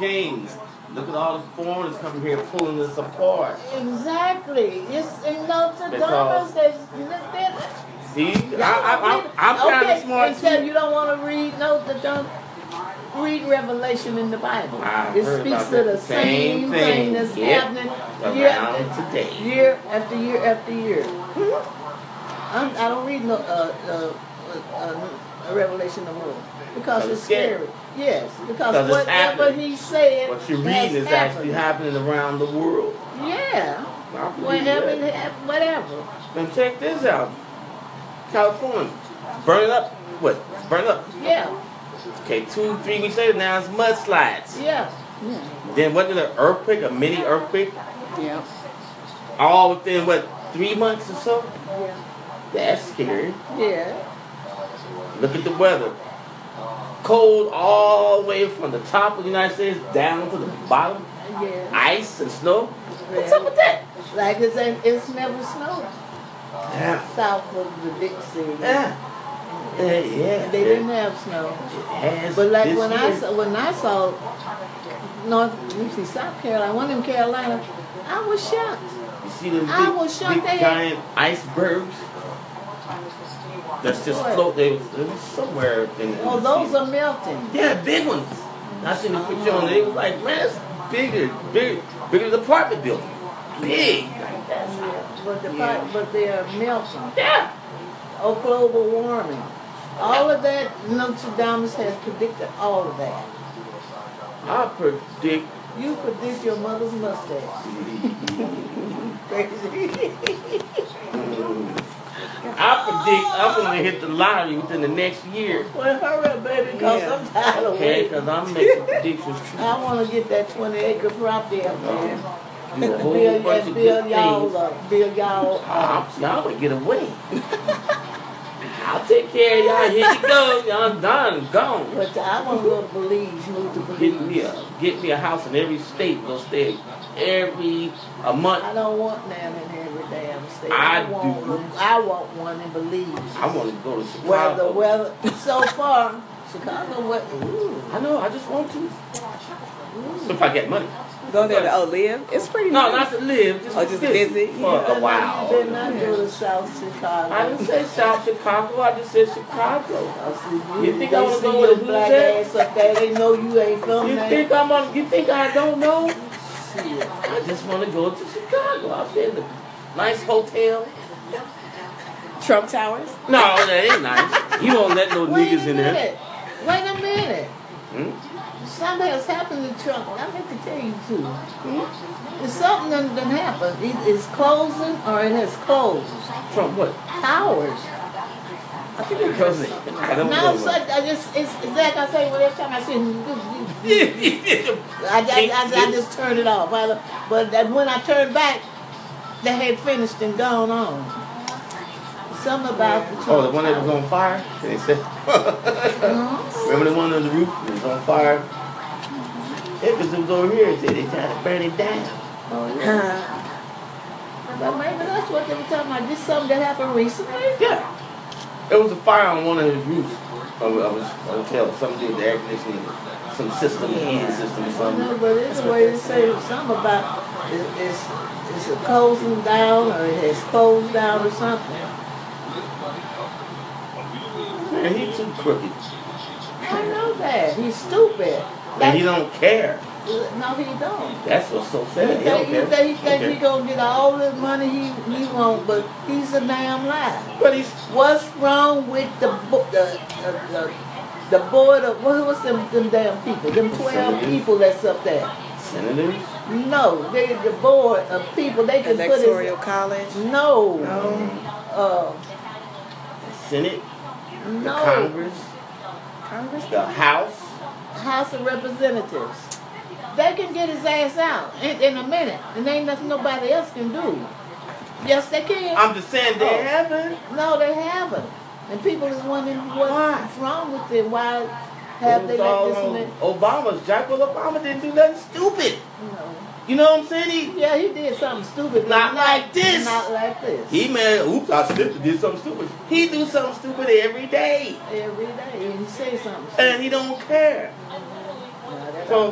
games. Look at all the foreigners coming here pulling us apart. Exactly. It's in Notre Dame. Because- There's, there's, See, I, I'm kind okay, of smart too. you don't want to read Notre Dame. Read Revelation in the Bible. I it speaks to the Same same, thing. that's Yep. happening year after today. year after year after year. I'm, I don't read no uh, uh, uh, uh, Revelation no more because Because it's scary. scary. Yes, because whatever he said, What you're has reading is actually happening around the world. Yeah, whatever, that. whatever. Then check this out. California. Burn it up. What? Burn it up. Yeah, Okay, two, three weeks later, now it's mudslides. yeah. Then what did an earthquake, a mini earthquake, Yeah. all within what, three months or so? Yeah. That's scary. Yeah. Look at the weather. Cold all the way from the top of the United States down to the bottom. Yeah. Ice and snow. What's up with that? Like it's it's never snowed Yeah. south of the Dixie. Yeah. Yeah, yeah. They didn't have snow. It has But like when I saw when I saw North you see South Carolina, one in Carolina, I was shocked. You see them big, I was shocked big they had- giant icebergs? That's just float. They was, it was somewhere in. Oh, those are melting. Yeah, big ones. I seen the picture on it. It was like, man, it's bigger, bigger, bigger than the apartment building. Big. Like that's Yeah, but the Yeah. part, but they are melting. Yeah. Oh, global warming. All of that, Notre Dame has predicted all of that. I predict. You predict your mother's mustache. Crazy. I predict I'm gonna hit the lottery within the next year. well, hurry up, baby, because Yeah. I'm tired of Okay, waiting. because I'm making predictions. true. I want to get that 20 acre property up there. Do oh, a whole Build, bunch and of build good y'all things. Uh, up. Build y'all up. I'm, y'all gonna get away. I'll take care of y'all. Here you go. Y'all done, gone. But I want to go to Belize, move to Get me a get me a house in every state. Go stay every a month. I don't want none in every damn state. I want, do. I want one in Belize. I want to go to Where the Chicago. weather, so far, Chicago, what, ooh, I know. I just want to. ooh. If I get money. Go there to oh live. It's pretty No, nice. not to live. Just, Oh, just visit visit, for yeah. a while. You better not go to South Chicago. I didn't say South Chicago. I just said Chicago. I see You think they I wanna see go with a blue black jet? ass up there. They know you ain't from You there. think I'm on? You think I don't know? Shit. I just want to go to Chicago. I'll stay in a nice hotel. Trump Towers. No, that ain't nice. He won't let no niggas in there. Wait a minute. Wait a minute. Hmm? Something has happened to Trump. I meant to tell you too. It's something that done happened. It- It's closing or it has closed. Trump what? Towers. I think they're closing. I don't Now know. it's I just it's, it's like I say well, every time I see I, I, I, I just turned it off. But when I turned back, they had finished and gone on. Something about the Oh, the one that was on fire? They said. Mhm. Remember the one on the roof that was on fire? Yeah, because it was over here. They said they tried to burn it down. Oh, yeah. But maybe that's what they were talking about. Just something that happened recently. Yeah. It was a fire on one of his roofs of, of his hotel. Something to do with the air conditioning, some system, heating system or I something. know, but it's the way they say something about it, it's it's a closing down or it has closed down or something. Man, he too crooked. I know that he's stupid. And he don't care. no, he don't. That's what's so sad. He think, he care. think, he think Okay. he gonna get all the money he, he want, but he's a damn lie. But he's What's wrong with the the the, the, the board of what was them them damn people? Them twelve people that's up there. senators. No, they the board of people they can put Electoral his College. no No. uh Senate, the no Congress, Congress. the House. House of Representatives. They can get his ass out in, in a minute, and ain't nothing nobody else can do. Yes, they can. I'm just saying they Oh. haven't. no, they haven't. And people is wondering what's wrong with it. Why have they let this and on that? Obama's. Jack Will Obama didn't do nothing stupid. No. You know what I'm saying? He, Yeah, he did something stupid. but Not like this. Not like this. he man, oops, I slipped and did something stupid. He do something stupid every day. Every day, and he say something. stupid. And he don't care. So